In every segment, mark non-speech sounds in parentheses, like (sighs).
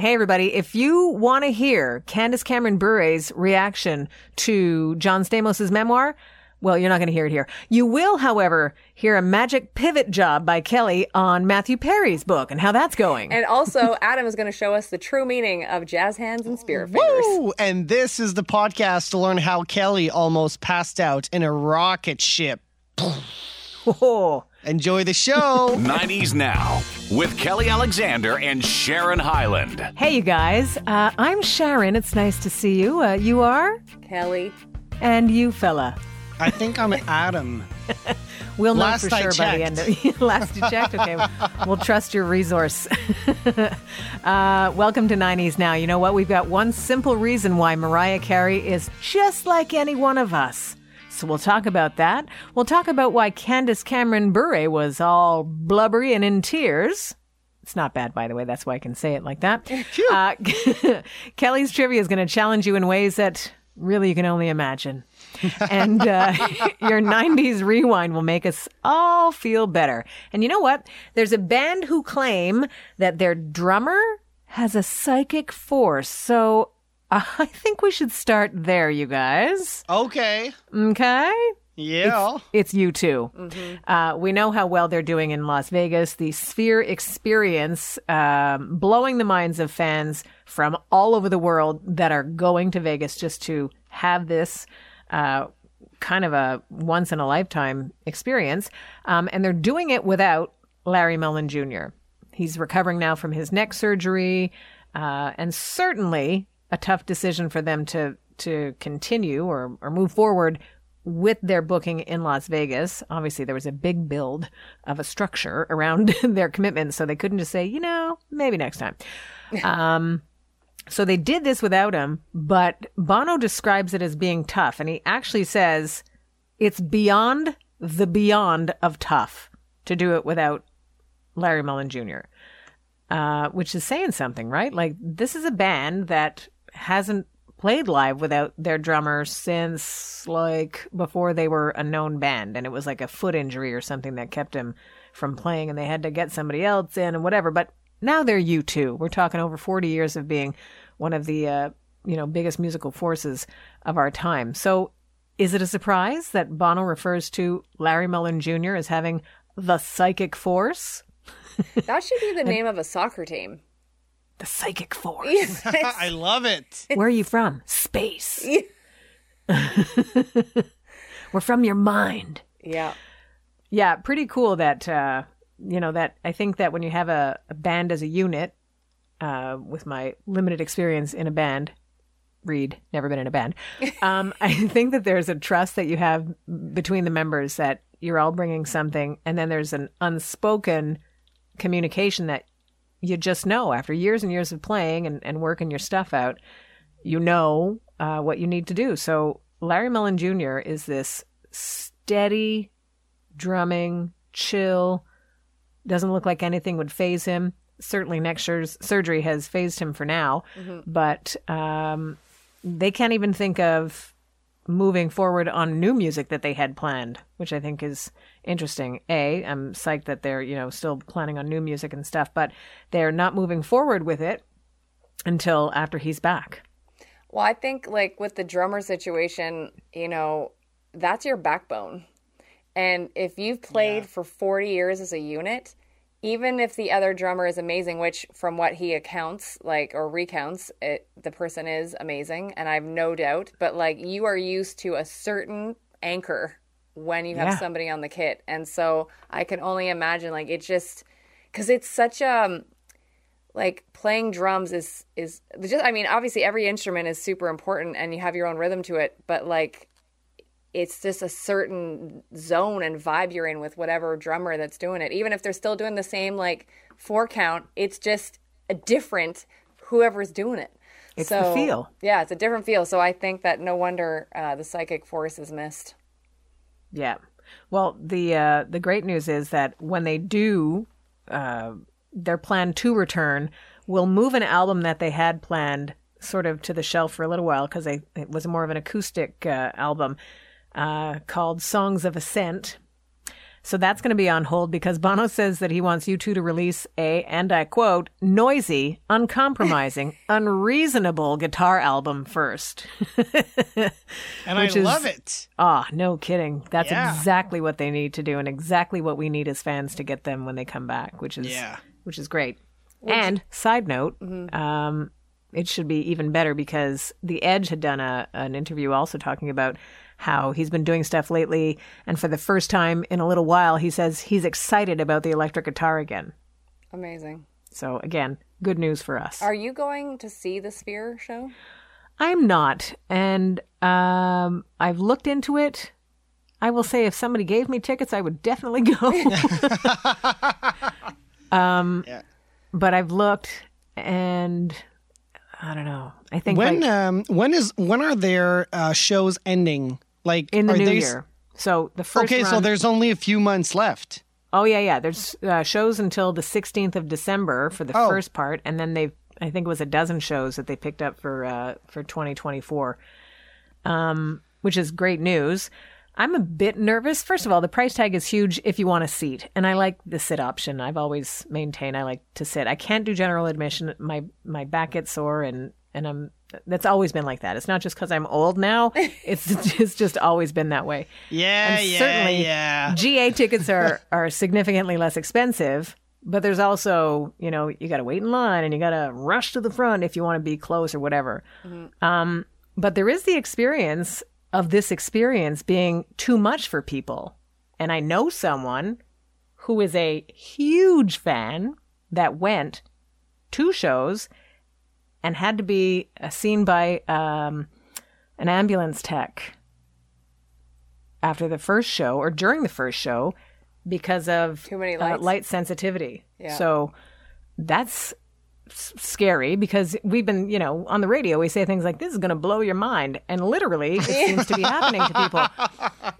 Hey, everybody. If you want to hear Candace Cameron Bure's reaction to John Stamos' memoir, well, you're not going to hear it here. You will, however, hear a magic pivot job by Kelly on Matthew Perry's book and how that's going. And also, (laughs) Adam is going to show us the true meaning of jazz hands and spirit fingers. Woo! And this is the podcast to learn how Kelly almost passed out in a rocket ship. (laughs) Oh, Enjoy the show. (laughs) 90s Now with Kelly Alexander and Sharon Hyland. hey, you guys. Uh, I'm Sharon. It's nice to see you. Uh, you are? Kelly. And you, fella. I think I'm Adam. (laughs) We'll know Last for I sure by the end of (laughs) last you checked. Okay, we'll trust your resource. uh, welcome to 90s Now. You know what? We've got one simple reason why Mariah Carey is just like any one of us. So we'll talk about that. We'll talk about why Candace Cameron Bure was all blubbery and in tears. It's not bad, by the way. That's why I can say it like that. (laughs) Uh, (laughs) Kelly's trivia is going to challenge you in ways that really you can only imagine. (laughs) and uh, your 90s rewind will make us all feel better. And you know what? There's a band who claim that their drummer has a psychic force. So (laughs) I think we should start there, you guys. Okay. Okay? Yeah. It's U2 Uh, we know how well they're doing in Las Vegas. The Sphere experience, um, blowing the minds of fans from all over the world that are going to Vegas just to have this uh, kind of a once in a lifetime experience. Um, and they're doing it without Larry Mullen Jr. He's recovering now from his neck surgery, uh, and certainly a tough decision for them to to continue or, or move forward with their booking in Las Vegas. Obviously, there was a big build of a structure around (laughs) their commitment, so they couldn't just say, you know, maybe next time. (laughs) Um, so they did this without him, but Bono describes it as being tough, and he actually says it's beyond the beyond of tough to do it without Larry Mullen Jr. Uh, which is saying something, right? Like this is a band that hasn't played live without their drummer since like before they were a known band, and it was like a foot injury or something that kept him from playing, and they had to get somebody else in and whatever. But now they're U2. We're talking over forty years of being one of the uh, you know biggest musical forces of our time. So is it a surprise that Bono refers to Larry Mullen Jr. as having the psychic force? That should be the (laughs) name of a soccer team. The psychic force. (laughs) I love it. Where are you from? Space. (laughs) (laughs) We're from your mind. yeah. Yeah, pretty cool that uh, you know that I think that when you have a, a band as a unit, uh, with my limited experience in a band, read never been in a band. Um, I think that there's a trust that you have between the members that you're all bringing something, and then there's an unspoken communication that you just know after years and years of playing and, and working your stuff out, you know uh, what you need to do. So Larry Mullen Jr. is this steady, drumming, chill, doesn't look like anything would phase him. Certainly, next year's surgery has phased him for now, but um, they can't even think of moving forward on new music that they had planned, which I think is interesting. A, I'm psyched that they're, you know, still planning on new music and stuff, but they're not moving forward with it until after he's back. Well, I think like with the drummer situation, you know, that's your backbone. And if you've played for 40 years as a unit, even if the other drummer is amazing, which from what he accounts, like, or recounts, it, the person is amazing, and I have no doubt, but like, you are used to a certain anchor when you have Yeah. somebody on the kit. And so I can only imagine, like, it just, because it's such a, like playing drums is is just i mean obviously every instrument is super important and you have your own rhythm to it but like it's just a certain zone and vibe you're in with whatever drummer that's doing it. Even if they're still doing the same like four count it's just a different whoever's doing it. It's the feel. yeah it's a different feel. So i think that no wonder uh, the psychic force is missed. Yeah. Well, the uh, the great news is that when they do uh, their plan to return, will move an album that they had planned sort of to the shelf for a little while because it was more of an acoustic uh, album uh, called Songs of Ascent. So that's going to be on hold because Bono says that he wants U2 to release a, and I quote, noisy, uncompromising, (laughs) unreasonable guitar album first. (laughs) And I is- love it. Ah, no kidding. That's Yeah. exactly what they need to do and exactly what we need as fans to get them when they come back, which is Yeah. which is great. and side note, Mm-hmm. um, it should be even better because The Edge had done a, an interview also talking about how he's been doing stuff lately, and for the first time in a little while, he says he's excited about the electric guitar again. Amazing. So again, good news for us. Are you going to see the Sphere show? I'm not, and um, I've looked into it. I will say, if somebody gave me tickets, I would definitely go. (laughs) um, Yeah. but I've looked, and I don't know. I think When like, um when is when are their uh, shows ending? Like in the are new s- year. So the first Okay, so there's only a few months left. Oh yeah, yeah. There's uh, shows until the 16th of December for the Oh. first part, and then they, I think it was a dozen shows that they picked up for uh, for 2024, um, which is great news. I'm a bit nervous. First of all, the price tag is huge if you want a seat, and I like the sit option. I've always maintained I like to sit. I can't do general admission. My my back gets sore, and and I'm that's always been like that. It's not just because I'm old now. (laughs) It's it's just always been that way. Yeah, And yeah, certainly yeah. GA (laughs) tickets are are significantly less expensive, but there's also, you know, you got to wait in line and you got to rush to the front if you want to be close or whatever. Um, but there is the experience of this experience being too much for people. And I know someone who is a huge fan that went two shows and had to be uh, seen by um, an ambulance tech after the first show or during the first show because of Too many uh, light sensitivity. Yeah. So that's s- scary because we've been, you know, on the radio, we say things like, this is going to blow your mind. And literally, it seems to be happening to people. (laughs)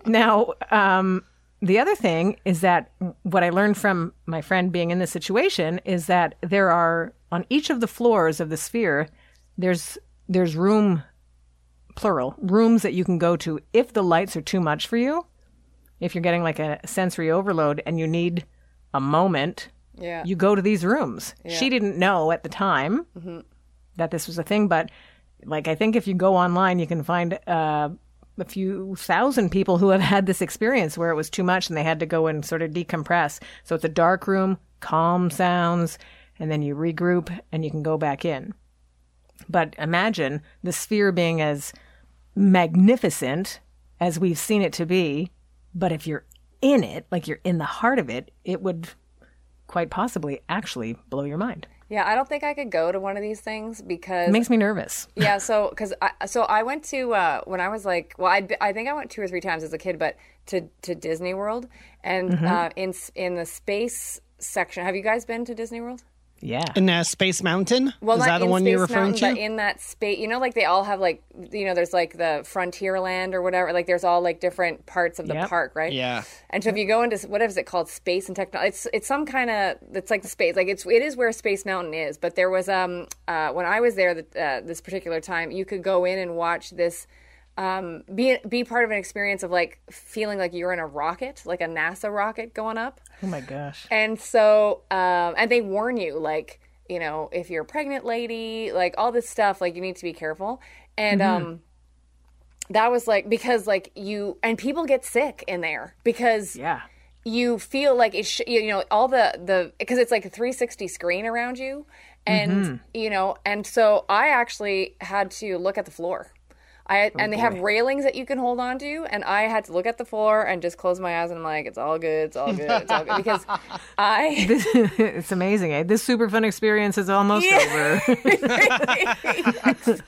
Now, um, the other thing is that what I learned from my friend being in this situation is that there are on each of the floors of the sphere, there's there's room, plural, rooms that you can go to if the lights are too much for you. If you're getting like a sensory overload and you need a moment, Yeah. you go to these rooms. She didn't know at the time that this was a thing, but like I think if you go online, you can find uh, a few thousand people who have had this experience where it was too much and they had to go and sort of decompress. So it's a dark room, calm sounds, and then you regroup and you can go back in. But imagine the sphere being as magnificent as we've seen it to be, but if you're in it, like you're in the heart of it, it would quite possibly actually blow your mind. Yeah, I don't think I could go to one of these things because It makes me nervous. yeah (laughs) so because I, so i went to uh, when i was like well I, I think i went two or three times as a kid but to, to disney world and Mm-hmm. uh, in in the space section have you guys been to disney world Yeah. In uh, Space Mountain? well is not that the in one space you're referring Mountain, to? but in that space you know like they all have like you know there's like the frontierland or whatever like there's all like different parts of the Yep. park right yeah. and so if you go into what is it called, space and technology, it's it's some kind of it's like the space, like it's it is where Space Mountain is. But there was um uh, when I was there the, uh, this particular time, you could go in and watch this. Um, be be part of an experience of like feeling like you're in a rocket, like a NASA rocket going up. Oh my gosh. And so, um, and they warn you, like, you know, if you're a pregnant lady, like all this stuff, like you need to be careful. And um, that was like because like you and people get sick in there because Yeah. you feel like it sh- you know all the the because it's like a 360 screen around you and you know and so i actually had to look at the floor I, and they have railings that you can hold on to and i had to look at the floor and just close my eyes and i'm like it's all good it's all good it's all good because (laughs) i (laughs) it's amazing. Eh? This super fun experience is almost over. (laughs) exactly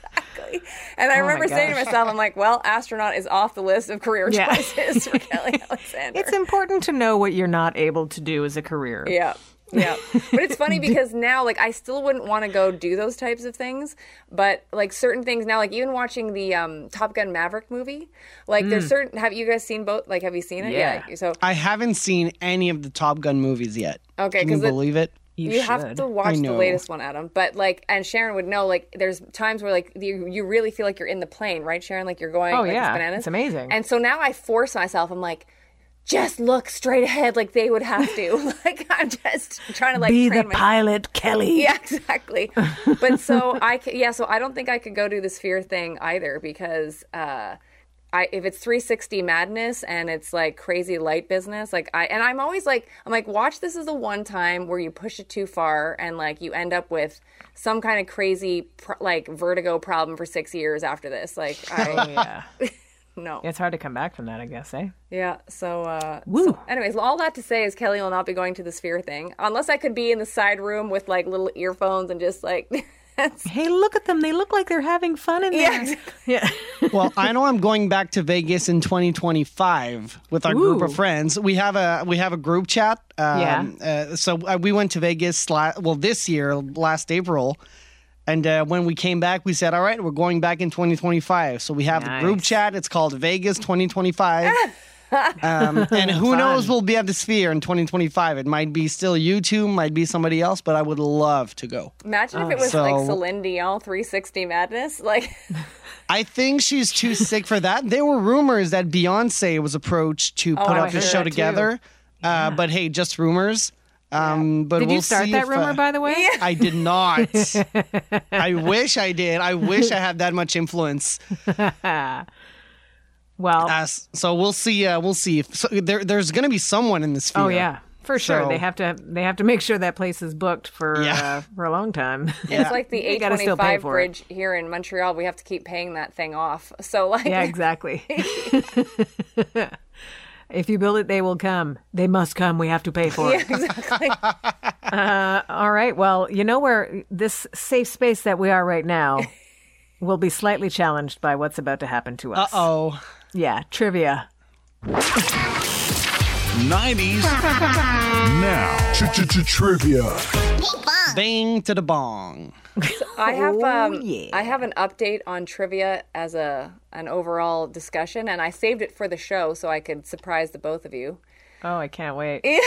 and i Oh remember saying to myself i'm like well astronaut is off the list of career Yeah. choices for kelly alexander it's important to know what you're not able to do as a career. Yeah. Yeah. But it's funny (laughs) because now like I still wouldn't want to go do those types of things, but like certain things now like even watching the um Top Gun Maverick movie, like there's certain have you guys seen both like have you seen it? Yeah. So I haven't seen any of the Top Gun movies yet. Okay, Can you 'cause it- believe it? You, you, have to watch the latest one, Adam. But like, and Sharon would know. Like, there's times where like you, you really feel like you're in the plane, right, Sharon? Like you're going. Oh, like, yeah. bananas. It's amazing. And so now I force myself. I'm like, just look straight ahead like they would have to. (laughs) like I'm just trying to like Be the my- pilot, Kelly. (laughs) Yeah, exactly. but so (laughs) I ca- yeah, so I don't think I could go do this sphere thing either because uh I, if it's 360 madness and it's like crazy light business, like I and I'm always like I'm like watch this is the one time where you push it too far and like you end up with some kind of crazy like vertigo problem for six years after this. Like I Yeah. No It's hard to come back from that, I guess, eh? yeah. So uh, Woo. so anyways, all that to say is Kelly will not be going to the sphere thing unless I could be in the side room with like little earphones and just like. (laughs) Hey, look at them. They look like they're having fun in Yeah, there. Yeah. (laughs) well, I know I'm going back to Vegas in 2025 with our group of friends. We have a we have a group chat. Um, Yeah. Uh, so uh, we went to Vegas. La- well, this year, last April, and uh, when we came back, we said, "All right, we're going back in 2025." So we have a group chat. It's called Vegas 2025. (laughs) um, and who knows? We'll be at the Sphere in 2025. It might be still U2, might be somebody else, but I would love to go. Imagine if it was like So- Celine Dion 360 madness. Like, (laughs) I think she's too sick for that. There were rumors that Beyonce was approached to put I out the show together, uh, but hey, just rumors. Um, but Did we'll you start see that rumor, uh, by the way? I did not. (laughs) I wish I did. I wish I had that much influence. (laughs) Well, Uh, so we'll see. Uh, we'll see. If, so there, there's going to be someone in this sphere. oh yeah, for sure. So- They have to. They have to make sure that place is booked for Yeah. uh, for a long time. it's like the (laughs) You gotta still pay A25 for it. bridge here in Montreal. We have to keep paying that thing off. So, like, yeah, exactly. If you build it, they will come. They must come. We have to pay for it. (laughs) yeah, exactly. All right. Well, you know where this safe space that we are right now (laughs) will be slightly challenged by what's about to happen to us. Uh oh. Yeah, trivia. 90s now. Trivia. Bang to the bong. I have um, yeah. I have an update on trivia as a an overall discussion, and I saved it for the show so I could surprise the both of you. Oh, I can't wait. (laughs)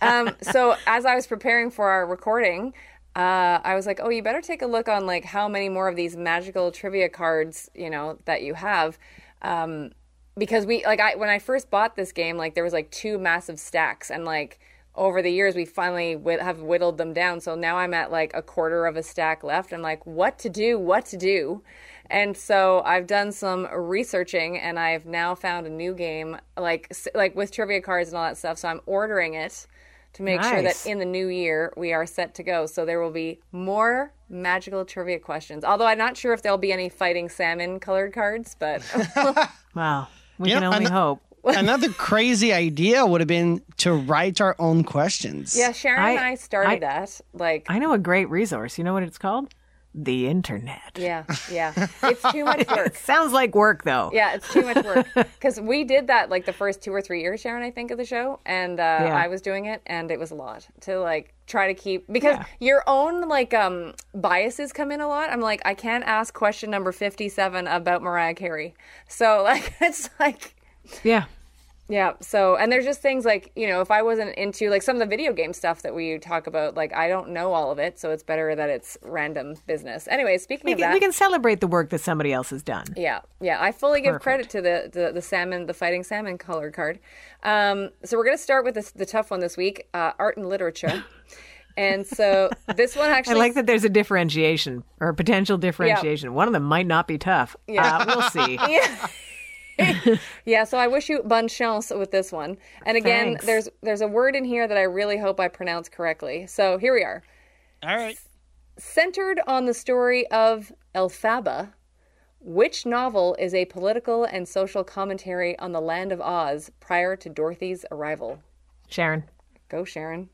um, so as I was preparing for our recording, uh, I was like, "Oh, you better take a look on like how many more of these magical trivia cards you know that you have." Um, because we like I when I first bought this game, like there was like two massive stacks, and like over the years we finally whit- have whittled them down. So now I'm at like a quarter of a stack left. I'm like, what to do? What to do? And so I've done some researching, and I've now found a new game, like like with trivia cards and all that stuff. So I'm ordering it to make sure that in the new year we are set to go. So there will be more magical trivia questions. Although I'm not sure if there'll be any fighting salmon colored cards, but (laughs) (laughs) Wow. We Yeah, can only and- hope. (laughs) Another crazy idea would have been to write our own questions. yeah, Sharon and I- I started I- that. Like, I know a great resource. You know what it's called? The internet. yeah, yeah, it's too much (laughs) work. Sounds like work, though. Yeah, it's too much work (laughs) because we did that like the first two or three years, Sharon, I think, of the show, and uh, Yeah. I was doing it, and it was a lot to like try to keep because your own like um biases come in a lot. I'm like, I can't ask question number fifty seven about Mariah Carey, so (laughs) like it's like. Yeah. Yeah. So, and there's just things like, you know, if I wasn't into like some of the video game stuff that we talk about, like I don't know all of it. So it's better that it's random business. Anyway, speaking We of can, that. we can celebrate the work that somebody else has done. Yeah, yeah. I fully give credit to the, the the salmon, the fighting salmon color card. Um, so we're gonna start with this, the tough one this week, uh, art and literature. (laughs) and so this one actually. I like that there's a differentiation or a potential differentiation. One of them might not be tough. Yeah. Uh, we'll see. (laughs) yeah. (laughs) yeah, so I wish you bonne chance with this one. And again, Thanks. there's there's a word in here that I really hope I pronounce correctly. So here we are. All right. Centered on the story of Elphaba, which novel is a political and social commentary on the land of Oz prior to Dorothy's arrival? Sharon, Go, Sharon.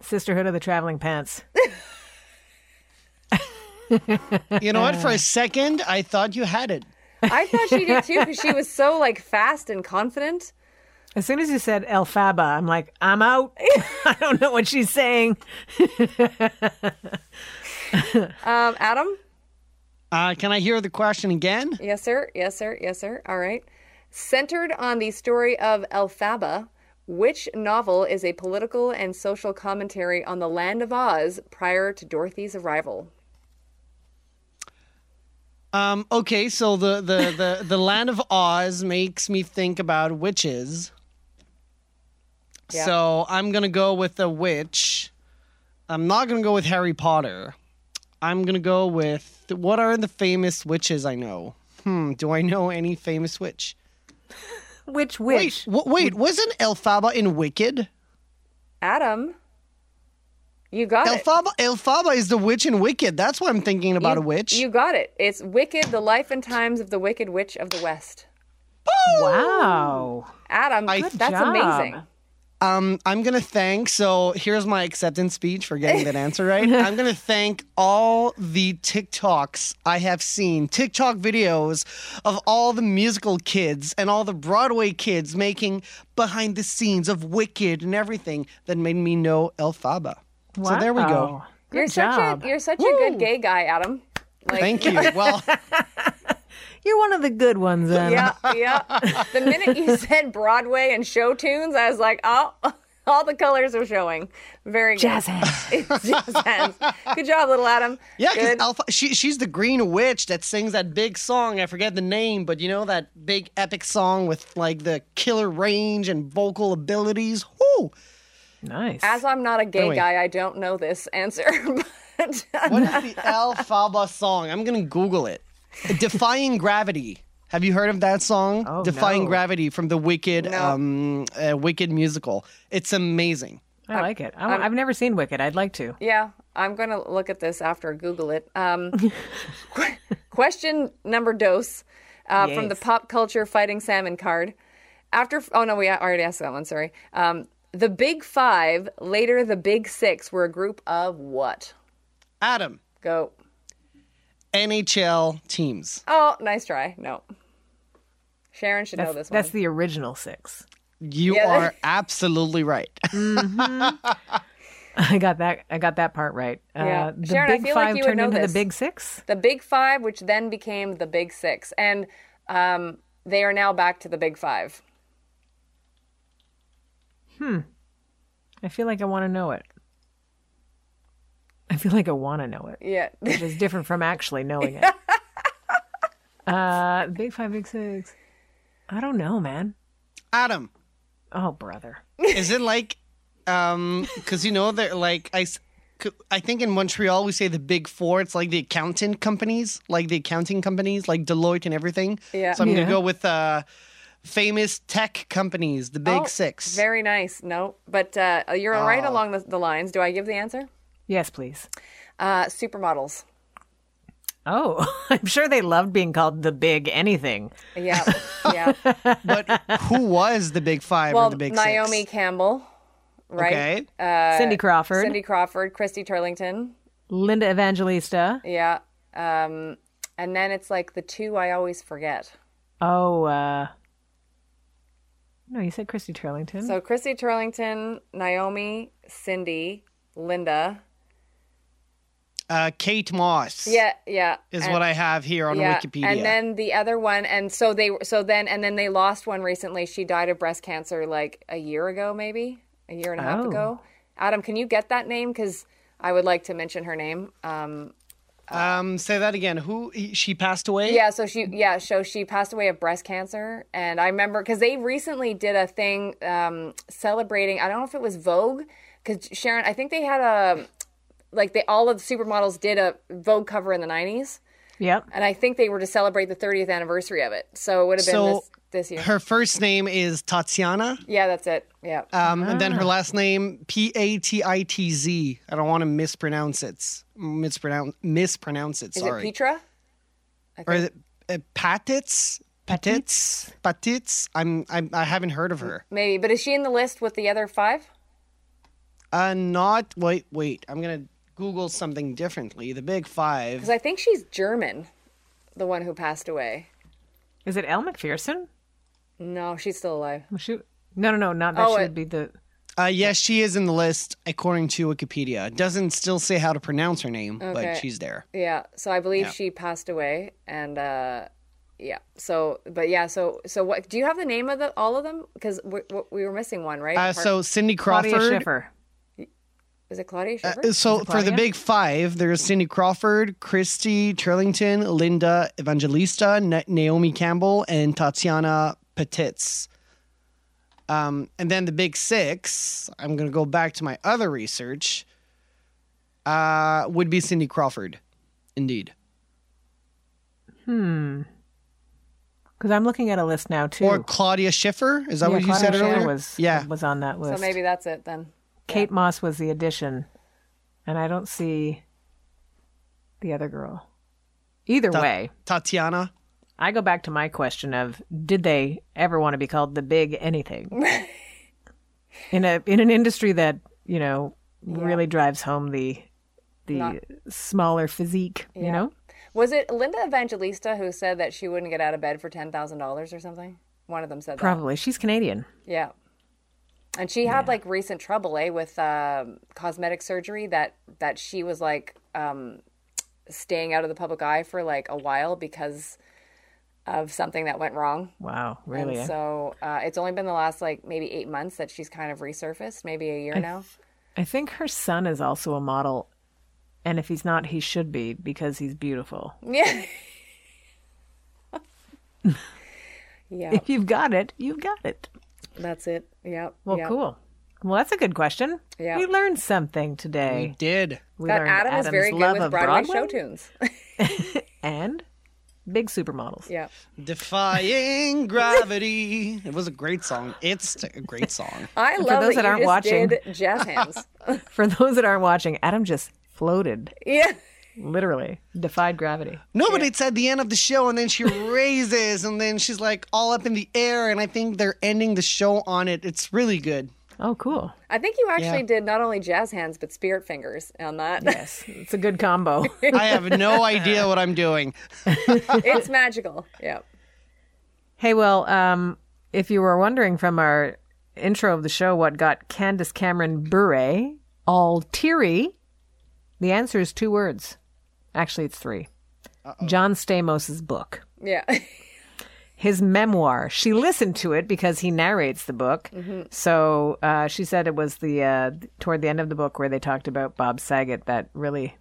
Sisterhood of the Traveling Pants. (laughs) You know what? For a second, I thought you had it. I thought she did too because she was so like fast and confident. As soon as you said Elphaba, I'm like, I'm out. (laughs) (laughs) I don't know what she's saying. (laughs) Um, Adam? Uh, can I hear the question again? Yes, sir. Yes, sir. Yes, sir. All right. Centered on the story of Elphaba, which novel is a political and social commentary on the land of Oz prior to Dorothy's arrival? Um, okay, so the, the, the, the land of Oz makes me think about witches. Yeah. So I'm gonna go with a witch. I'm not gonna go with Harry Potter. I'm gonna go with what are the famous witches I know? Hmm, do I know any famous witch? (laughs) Which Wait, witch? w- wait, wasn't Elphaba in Wicked? Adam, you got it. Elphaba, Elphaba is the witch in Wicked. That's why I'm thinking about you, a witch. You got it. It's Wicked: The Life and Times of the Wicked Witch of the West. Boom! Wow. Adam, I- that's job. amazing. Um, I'm gonna thank. So here's my acceptance speech for getting that answer right. (laughs) I'm gonna thank all the TikToks I have seen, TikTok videos of all the musical kids and all the Broadway kids making behind the scenes of Wicked and everything that made me know Elphaba. So there we go. Good You're job. such a you're such a good gay guy, Adam. Like, Thank you. (laughs) Well, You're one of the good ones, then. Yeah, yeah. The minute you (laughs) said Broadway and show tunes, I was like, oh, (laughs) all the colors are showing. Very good. Jazz hands. Jazz hands. Good job, little Adam. yeah, because Alpha, she, she's the green witch that sings that big song. I forget the name, but you know that big epic song with like the killer range and vocal abilities. Whoo! Nice. As I'm not a gay Anyway. guy, I don't know this answer. (laughs) But What is the Elphaba song? I'm gonna Google it. Defying Gravity. Have you heard of that song? Oh, Defying no. Gravity from the Wicked, No. um, uh, Wicked musical. It's amazing. I like it. I, have never seen Wicked. I'd like to. yeah, I'm going to look at this after I Google it. Um, (laughs) qu- question number dose uh, from the pop culture fighting salmon card. After, oh no, we already asked that one, sorry. Um, the Big Five, later the Big Six, were a group of what? Adam, Go. NHL teams. Oh, nice try. No. Sharon should know this one. that's the original six. You Yeah. are absolutely right. (laughs) (laughs) I got that. I got that part right. Yeah. Uh, the Sharon, I Big feel like Five you would know into this. the Big Six. the Big Five, which then became the Big Six. And um, they are now back to the Big Five. I feel like I want to know it. I feel like I want to know it. Yeah. Which is different from actually knowing it. (laughs) uh, Big Five, Big Six. I don't know, man. Adam, Oh, brother. is it like, um, because you know they're like I think in Montreal we say the big four. It's like the accountant companies, like the accounting companies, like Deloitte and everything. Yeah. So I'm Yeah. gonna go with uh, famous tech companies, the big Oh, six. Very nice. No, but uh, you're right Oh. along the, the lines. Do I give the answer? Yes, please. Uh, supermodels. Oh, (laughs) I'm sure they loved being called the Big Anything. Yeah. (laughs) Yeah. but who was the big five well, or the big Naomi six? Campbell, right? Okay. Cindy Crawford, Cindy Crawford, Christy Turlington. Linda Evangelista. Yeah. Um, and then it's like the two I always forget. Oh, uh, no, you said Christy Turlington. So Christy Turlington, Naomi, Cindy, Linda. Uh, Kate Moss. Yeah, yeah. Is and- what I have here on yeah. Wikipedia. And then the other one, and so they, so then, and then they lost one recently. She died of breast cancer like a year ago, maybe a year and a half Oh. ago. Adam, can you get that name? Because I would like to mention her name. Um, um, say that again. Who she passed away? yeah, so she, yeah, so she passed away of breast cancer, and I remember because they recently did a thing um, celebrating. I don't know if it was Vogue, because Sharon, I think they had a like they all of the supermodels did a Vogue cover in the '90s. yep. And I think they were to celebrate the 30th anniversary of it. So it would have been So this, this year. Her first name is Tatiana. yeah, that's it. Yeah. Um, and then Ah. her last name P A T I T Z. I don't want to mispronounce it. Mispronounce mispronounce it. is Sorry. it Petra? I or think. is it uh, Patitz? Patitz? Patitz? I'm, I'm I haven't heard of her. Maybe. But is she in the list with the other five? Uh, not wait wait. I'm gonna Google something differently. The Big Five. Because I think she's German, the one who passed away. Is it Elle Macpherson? No, she's still alive. Was she- No, no, no, not that Oh, she it- would be the. Uh, yes, she is in the list according to Wikipedia. It doesn't still say how to pronounce her name, Okay. but she's there. Yeah. So I believe Yeah. she passed away. And uh, yeah. So, but yeah. So, so what? Do you have the name of the all of them? Because we, we were missing one, right? Uh, Part- so Cindy Crawford. Claudia Crawford. Schiffer. Is it Claudia Schiffer? Uh, so for the big five, there's Cindy Crawford, Christy Turlington, Linda Evangelista, Na- Naomi Campbell, and Tatiana Petitz. Um, and then the big six, I'm going to go back to my other research, uh, would be Cindy Crawford. Indeed. Hmm. Because I'm looking at a list now too. Or Claudia Schiffer. Is that Yeah, what you Claudia said Schiffer earlier? Was, yeah. was on that list. so maybe that's it then. Kate Moss was the addition, and I don't see the other girl. Either Ta- way, Tatiana. I go back to my question of did they ever want to be called the big anything? (laughs) in a in an industry that, you know, really drives home the the Not- smaller physique, you know? Was it Linda Evangelista who said that she wouldn't get out of bed for ten thousand dollars or something? One of them said that. Probably. She's Canadian. Yeah. And she had like recent trouble, eh, with um, cosmetic surgery that that she was like um, staying out of the public eye for like a while because of something that went wrong. Wow, really? And eh? so uh, it's only been the last like maybe eight months that she's kind of resurfaced, maybe a year now. I think her son is also a model, and if he's not, he should be because he's beautiful. Yeah. (laughs) yeah, If you've got it, you've got it. that's it. Yep. Well, yep. cool. Well, that's a good question. Yeah. We learned something today. We did. We That learned Adam is very good love with Broadway, Broadway show tunes. (laughs) (laughs) and big supermodels. yeah. Defying (laughs) Gravity. It was a great song. It's a great song. (laughs) I for love those that, that aren't watching- (laughs) jazz hands. For those that aren't watching, Adam just floated, yeah. literally defied gravity. No, but it's at the end of the show, and then she raises, and then she's like all up in the air, and I think they're ending the show on it. It's really good. Oh, cool. I think you actually Yeah. did not only jazz hands but spirit fingers on that. Yes, (laughs) it's a good combo. I have no (laughs) idea what I'm doing. (laughs) it's magical. Yep. hey, well, um, if you were wondering from our intro of the show what got Candace Cameron Bure all teary, the answer is two words. Actually, it's 3 John Stamos's book. Yeah. His memoir. She listened to it because he narrates the book. So uh, she said it was the uh, toward the end of the book where they talked about Bob Saget that really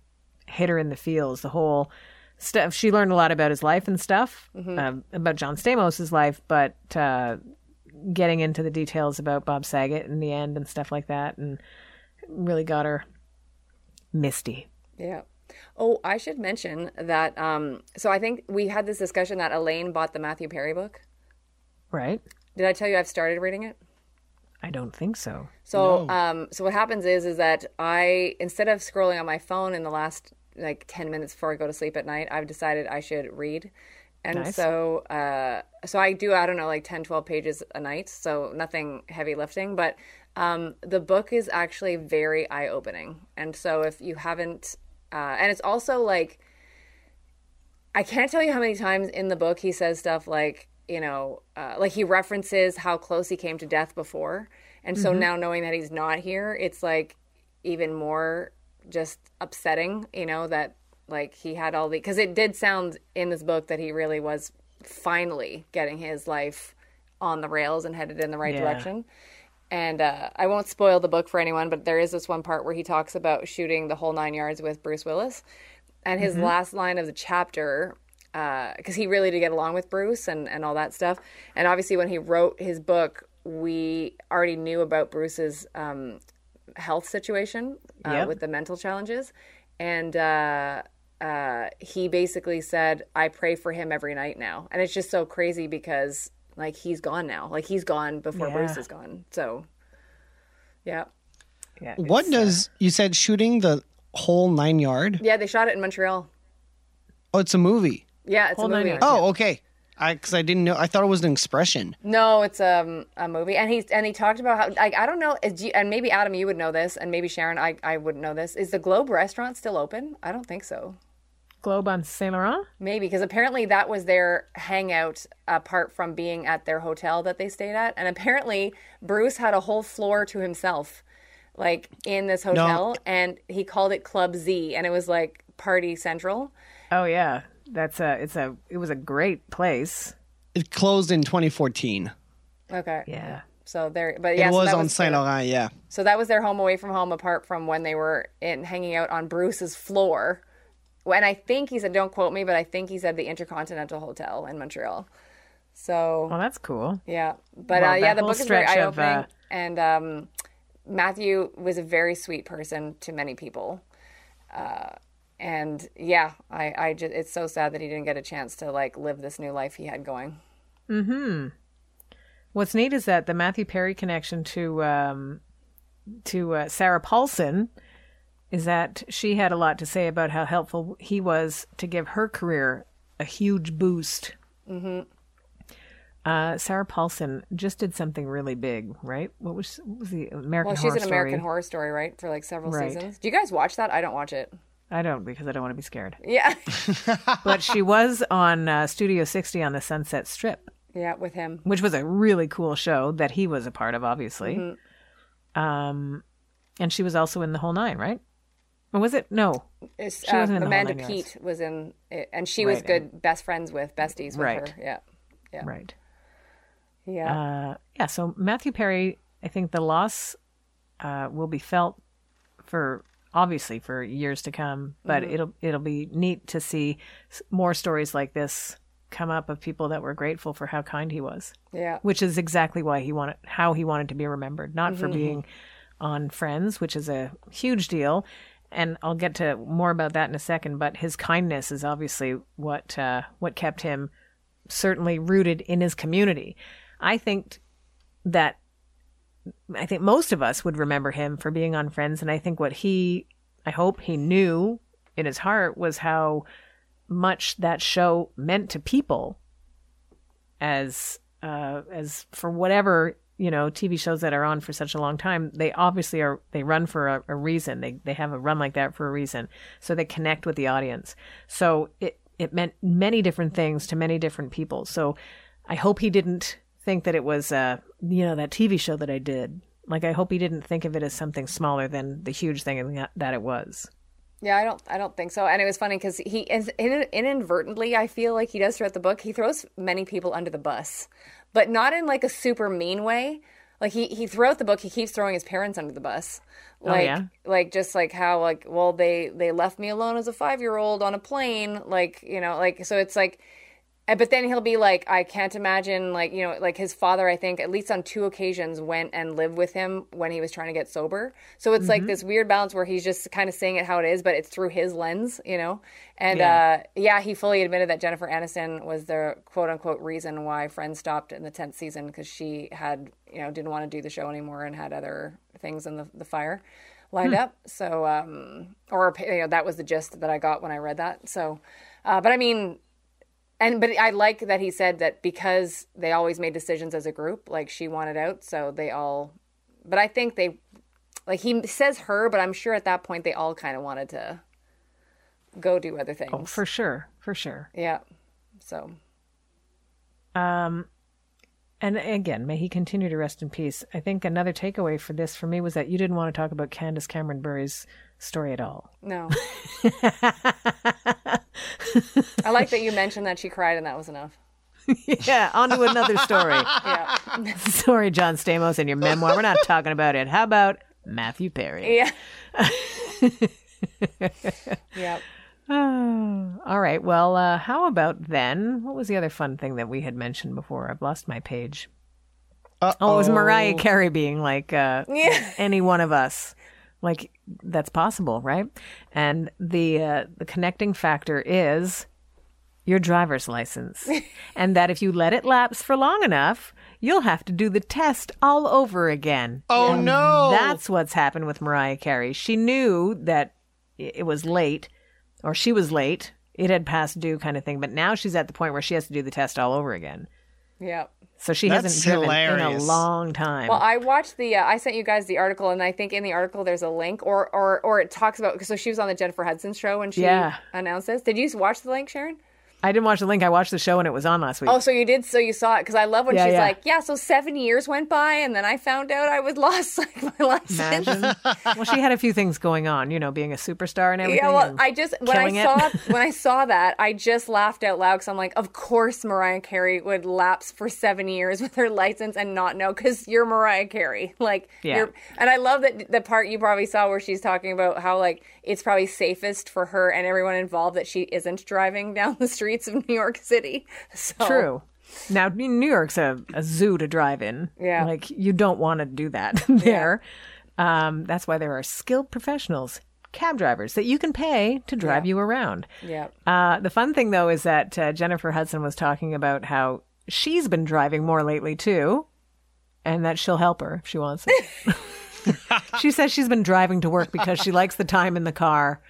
hit her in the feels. The whole stuff. She learned a lot about his life and stuff uh, about John Stamos's life, but uh, getting into the details about Bob Saget in the end and stuff like that, and really got her misty. Yeah. Oh, I should mention that. Um, so I think we had this discussion that Elaine bought the Matthew Perry book. Right? Did I tell you I've started reading it? I don't think so. So, um, so what happens is, is that I instead of scrolling on my phone in the last like ten minutes before I go to sleep at night, I've decided I should read, and Nice. so, uh, so I do I don't know like 10, 12 pages a night, so nothing heavy lifting, but um, the book is actually very eye opening, and so if you haven't, uh, and it's also like I can't tell you how many times in the book he says stuff like, you know, uh, like he references how close he came to death before. And so now knowing that he's not here, it's like even more just upsetting, you know, that like he had all the, because it did sound in this book that he really was finally getting his life on the rails and headed in the right Yeah. direction. And uh, I won't spoil the book for anyone, but there is this one part where he talks about shooting the whole nine yards with Bruce Willis. And his last line of the chapter, because he really did get along with Bruce and, and all that stuff. And obviously, when he wrote his book, we already knew about Bruce's um, health situation uh, Yep. with the mental challenges. And uh, uh, he basically said, I pray for him every night now. And it's just so crazy because, like, he's gone now. Like, he's gone before Yeah. Bruce is gone. So, yeah. Yeah. What does you said shooting the whole nine yard? Yeah, they shot it in Montreal. Oh, it's a movie. Yeah, it's Whole a nine movie. yards. Oh, okay. I because I didn't know. I thought it was an expression. No, it's um, a movie, and he's and he talked about how like I don't know, is, you- and maybe Adam, you would know this, and maybe Sharon, I I wouldn't know this. Is the Globe restaurant still open? I don't think so. Globe on Saint Laurent? Maybe because apparently that was their hangout apart from being at their hotel that they stayed at, and apparently Bruce had a whole floor to himself, like in this hotel, and he called it Club Z, and it was like party central. Oh yeah, that's a it's a it was a great place. It closed in 2014. Okay. Yeah. So there, but yeah, it was that on Saint Laurent, yeah. So that was their home away from home, apart from when they were in hanging out on Bruce's floor. And I think he said, don't quote me, but I think he said the Intercontinental Hotel in Montreal. So Well, that's cool. yeah, but Well, uh, yeah, the book is very eye opening, uh, and um, Matthew was a very sweet person to many people. Uh, and yeah, I, I just it's so sad that he didn't get a chance to like live this new life he had going. Hmm. What's neat is that the Matthew Perry connection to um, to uh, Sarah Paulson is that she had a lot to say about how helpful he was to give her career a huge boost. Mm-hmm. Uh, Sarah Paulson just did something really big, right? What was what was the American Horror? Well, she's Horror an American Story? Horror Story, right? For like several Right. seasons. Do you guys watch that? I don't watch it. I don't because I don't want to be scared. Yeah, (laughs) But she was on uh, Studio 60 on the Sunset Strip. yeah, with him. which was a really cool show that he was a part of, obviously. Mm-hmm. Um, and she was also in the whole nine, right? Or was it? No, It's, She uh, wasn't in the Amanda nine Peet was in it, and she was Right, good, best friends with, besties with Right. her. Yeah, Yeah. right. yeah, Uh, yeah. So Matthew Perry, I think the loss uh, will be felt for obviously for years to come, but Mm-hmm. it'll it'll be neat to see more stories like this come up of people that were grateful for how kind he was. yeah. which is exactly why he wanted how he wanted to be remembered not Mm-hmm. for being on friends which is a huge deal and i'll get to more about that in a second but his kindness is obviously what uh, what kept him certainly rooted in his community. I think that i think most of us would remember him for being on friends and i think what he i hope he knew in his heart was how much that show meant to people as uh, as for whatever you know TV shows that are on for such a long time, they obviously are they run for a, a reason. They they have a run like that for a reason, so they connect with the audience. So it it meant many different things to many different people. So I hope he didn't think that it was uh you know that TV show that I did. Like I hope he didn't think of it as something smaller than the huge thing that it was. Yeah, I don't, I don't think so. And it was funny because he is in, inadvertently, I feel like he does throughout the book. He throws many people under the bus, but not in like a super mean way. Like he, he throughout the book, he keeps throwing his parents under the bus. Oh, like, yeah? like just like how like, well, they they left me alone as a five year old on a plane. Like you know, like so it's like But then he'll be like, I can't imagine, like, you know, like his father, I think, at least on two occasions, went and lived with him when he was trying to get sober. So it's like this weird balance where he's just kind of saying it how it is, but it's through his lens, you know? And Yeah. uh, yeah, he fully admitted that Jennifer Aniston was the quote unquote reason why Friends stopped in the 10th season because she had, you know, didn't want to do the show anymore and had other things in the, the fire lined up. So, um, or, you know, that was the gist that I got when I read that. So, uh, but I mean, and but I like that he said that because they always made decisions as a group, like she wanted out, so they all. But I think they, like he says her, but I'm sure at that point they all kind of wanted to go do other things. Oh, for sure, for sure. yeah. So Um, and again, may he continue to rest in peace. I think another takeaway for this for me was that you didn't want to talk about Candace Cameron Bure's story at all. no. (laughs) I like that you mentioned that she cried and that was enough. yeah, on to another story. (laughs) Yeah. Sorry, John Stamos, in your memoir. We're not talking about it. How about Matthew Perry? Yeah. (laughs) yep. Oh, (sighs) all right. Well, uh, how about then? What was the other fun thing that we had mentioned before? I've lost my page. Oh, it was Mariah Carey being like uh, Yeah. any one of us. Like that's possible, right? And the uh, the connecting factor is your driver's license, (laughs) and that if you let it lapse for long enough, you'll have to do the test all over again. Oh no! That's what's happened with Mariah Carey. She knew that it was late, or she was late. It had passed due, kind of thing. But now she's at the point where she has to do the test all over again. Yep. So she That's hasn't driven in a long time. Well, I watched the. Uh, I sent you guys the article, and I think in the article there's a link, or or or it talks about. So she was on the Jennifer Hudson show when she Yeah. announced this. Did you watch the link, Sharon? I didn't watch the link. I watched the show when it was on last week. Oh, so you did? So you saw it? Because I love when Yeah, she's yeah. like, "Yeah, so seven years went by, and then I found out I was (laughs) lost like my license." Imagine. well, she had a few things going on, you know, being a superstar and everything. Yeah, well, I just when I it. saw (laughs) when I saw that, I just laughed out loud because I'm like, of course Mariah Carey would lapse for seven years with her license and not know because you're Mariah Carey, like, Yeah. you're, and I love that the part you probably saw where she's talking about how like it's probably safest for her and everyone involved that she isn't driving (laughs) down the streets of New York City. (laughs) So True. Now, New York's a, a zoo to drive in. Yeah. Like, you don't want to do that (laughs) there. Um, that's why there are skilled professionals, cab drivers, that you can pay to drive you around. yeah, Uh, the fun thing, though, is that uh, Jennifer Hudson was talking about how she's been driving more lately, too, and that she'll help her if she wants it. (laughs) she says she's been driving to work because she likes the time in the car.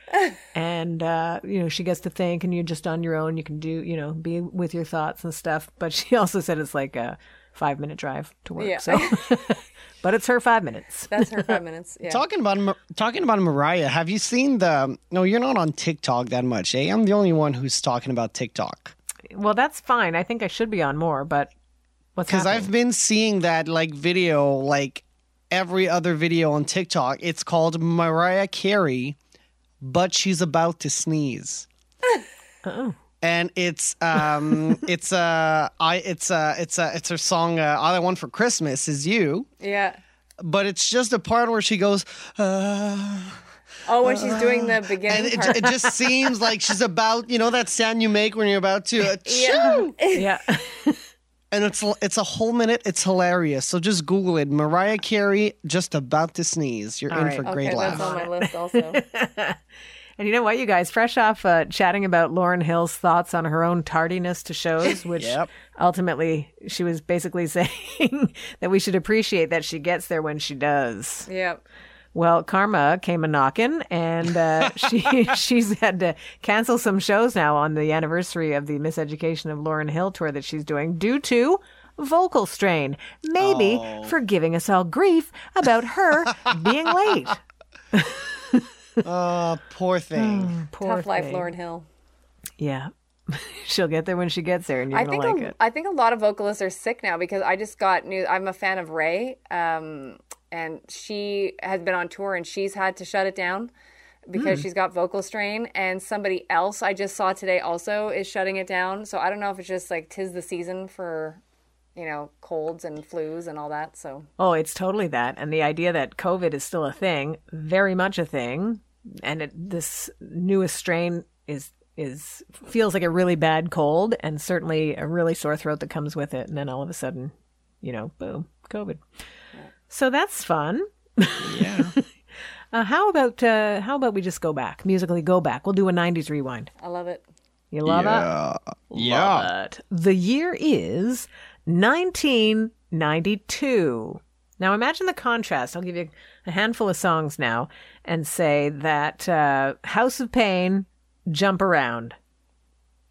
And, uh, you know, she gets to think, and you're just on your own. You can do, you know, be with your thoughts and stuff. But she (laughs) also said it's like a five minute drive to work. Yeah. So, (laughs) but it's her five minutes. that's her five minutes. Yeah, Talking about talking about Mariah, have you seen the? No, you're not on TikTok that much, eh? I'm the only one who's talking about TikTok Well, that's fine. I think I should be on more, but what's because? I've been seeing that like video, like every other video on TikTok. It's called Mariah Carey, but she's about to sneeze. (laughs) And it's um (laughs) it's uh I it's uh it's uh it's her song uh, all I want for Christmas is you yeah. but it's just a part where she goes uh Oh, when she's doing the beginning and it, part. it just seems like she's about you know that sound you make when you're about to uh, (laughs) Yeah. yeah. And it's it's a whole minute it's hilarious so just google it mariah carey just about to sneeze you're in right. for a great okay, laugh that's on my list also. (laughs) And you know what, you guys, fresh off uh, chatting about Lauryn Hill's thoughts on her own tardiness to shows, (laughs) which Yep. ultimately she was basically (laughs) saying that we should appreciate that she gets there when she does. yep. Well, Karma came a knocking, and uh, (laughs) she she's had to cancel some shows now on the anniversary of the Miseducation of Lauryn Hill tour that she's doing due to vocal strain. Maybe for giving us all grief about her (laughs) being late. oh poor (sighs) thing Poor Tough life, thing. Lauryn Hill. Yeah. (laughs) She'll get there when she gets there, and you're I going think to like a, it. I think a lot of vocalists are sick now because I just got news. I'm a fan of Ray, um, and she has been on tour and she's had to shut it down because Hmm. she's got vocal strain. And somebody else I just saw today also is shutting it down. So I don't know if it's just like tis the season for, you know, colds and flus and all that. So Oh, it's totally that. And the idea that COVID is still a thing, very much a thing, and it, this newest strain is is feels like a really bad cold and certainly a really sore throat that comes with it and then all of a sudden, you know, boom, COVID. So that's fun. yeah (laughs) Uh, how about uh, how about we just go back musically? Go back. We'll do a '90s rewind. I love it. You love it. yeah yeah Love it. The year is 1992. Now imagine the contrast. I'll give you a handful of songs now and say that uh, House of Pain, Jump Around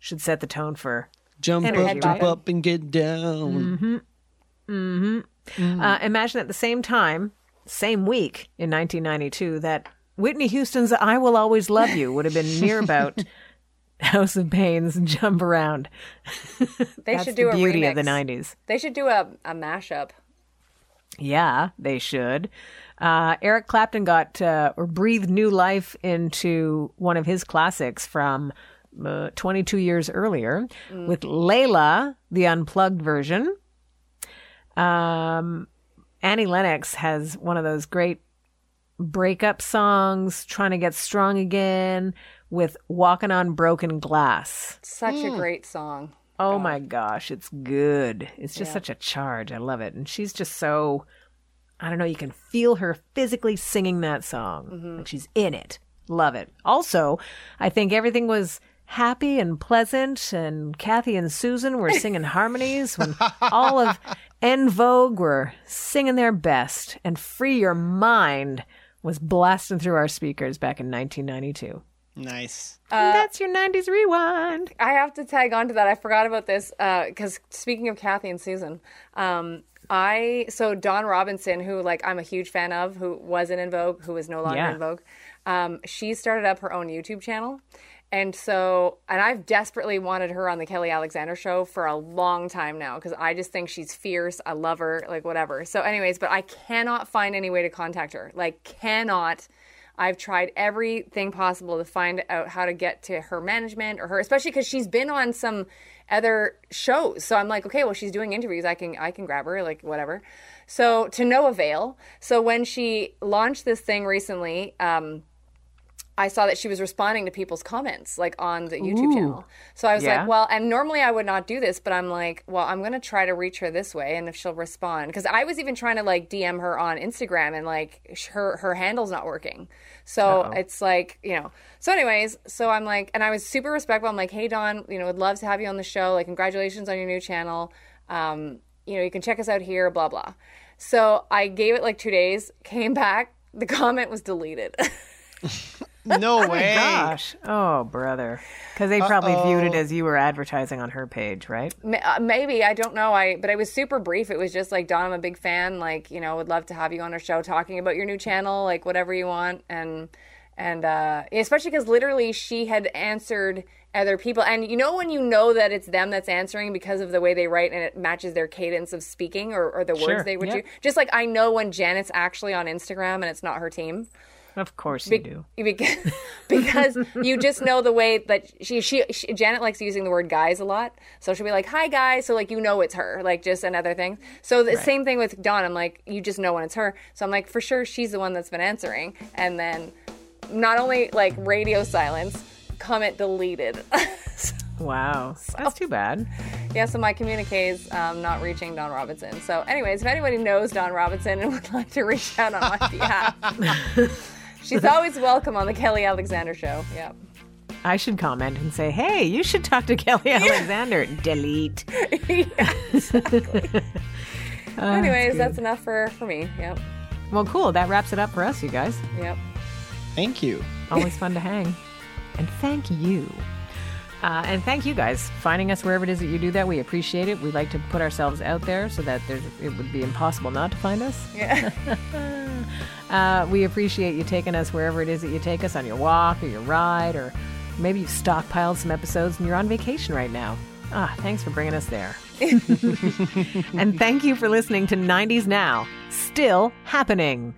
should set the tone for. jump Energy, up jump up and get down Uh, imagine at the same time, same week in 1992, that Whitney Houston's I Will Always Love You would have been near (laughs) about House of Pain's Jump Around. (laughs) They should do the a beauty remix. of the 90s. They should do a, a mashup. Yeah, they should. Uh, Eric Clapton got uh, or breathed new life into one of his classics from uh, 22 years earlier with Layla, the unplugged version. Um, Annie Lennox has one of those great breakup songs, trying to get strong again with Walking on Broken Glass. Such a great song. Oh my gosh, it's good. It's just such a charge. I love it. And she's just so I don't know, you can feel her physically singing that song. Like she's in it. Love it. Also, I think everything was happy and pleasant and Kathy and Susan were singing harmonies when (laughs) all of En Vogue were singing their best and Free Your Mind was blasting through our speakers back in 1992. nice and that's your 90s rewind. I have to tag on to that. I forgot about this because speaking of Kathy and Susan, um, I so Dawn Robinson, who like I'm a huge fan of, who wasn't in Vogue, who is no longer Yeah. in Vogue. Um, she started up her own YouTube channel. And so, and I've desperately wanted her on the Kelly Alexander show for a long time now because I just think she's fierce. I love her, like whatever. So, anyways, but I cannot find any way to contact her. Like, cannot. I've tried everything possible to find out how to get to her management or her, especially because she's been on some other shows. So I'm like, okay, well, she's doing interviews. I can, I can grab her, like whatever. So to no avail. So when she launched this thing recently, um, I saw that she was responding to people's comments like on the YouTube channel. So I was Yeah. like, well, and normally I would not do this, but I'm like, well, I'm going to try to reach her this way and if she'll respond cuz I was even trying to like DM her on Instagram and like her her handle's not working. So it's like, you know. So anyways, so I'm like and I was super respectful. I'm like, "Hey Dawn, you know, would love to have you on the show. Like congratulations on your new channel. Um, you know, you can check us out here, blah blah." So I gave it like 2 days, came back, the (laughs) comment was deleted. (laughs) No (laughs) way. Gosh. Oh, brother. Because they probably viewed it as you were advertising on her page, right? Uh, Maybe I don't know. I but it was super brief. It was just like Dawn, I'm a big fan. Like you know, would love to have you on our show talking about your new channel, like whatever you want, and and uh, especially because literally she had answered other people, and you know when you know that it's them that's answering because of the way they write and it matches their cadence of speaking or, or the Sure, words they would yep. do. Just like I know when Janet's actually on Instagram and it's not her team. Of course you do. (laughs) because, (laughs) because you just know the way that she, she she Janet likes using the word guys a lot. So she'll be like, "Hi guys," so like you know it's her, like just another thing. So the same thing with Dawn. I'm like, you just know when it's her. So I'm like, for sure she's the one that's been answering. And then not only like radio silence, comment deleted. (laughs) Wow. That's too bad. yeah, so my communique is um, not reaching Dawn Robinson. So, anyways, if anybody knows Dawn Robinson and would like to reach out on my behalf. She's always welcome on the Kelly Alexander show. Yeah. I should comment and say, hey, you should talk to Kelly Alexander. Delete. (laughs) yeah, Exactly. (laughs) Oh, Anyways, that's enough for for me. Yep. Well, cool. That wraps it up for us, you guys. Yep. Thank you. Always fun to hang. And thank you. Uh, and thank you guys finding us wherever it is that you do that. We appreciate it. We like to put ourselves out there so that there's, it would be impossible not to find us. Yeah. (laughs) Uh, we appreciate you taking us wherever it is that you take us on your walk or your ride, or maybe you've stockpiled some episodes and you're on vacation right now. Ah, thanks for bringing us there. (laughs) (laughs) and thank you for listening to 90s Now, still happening.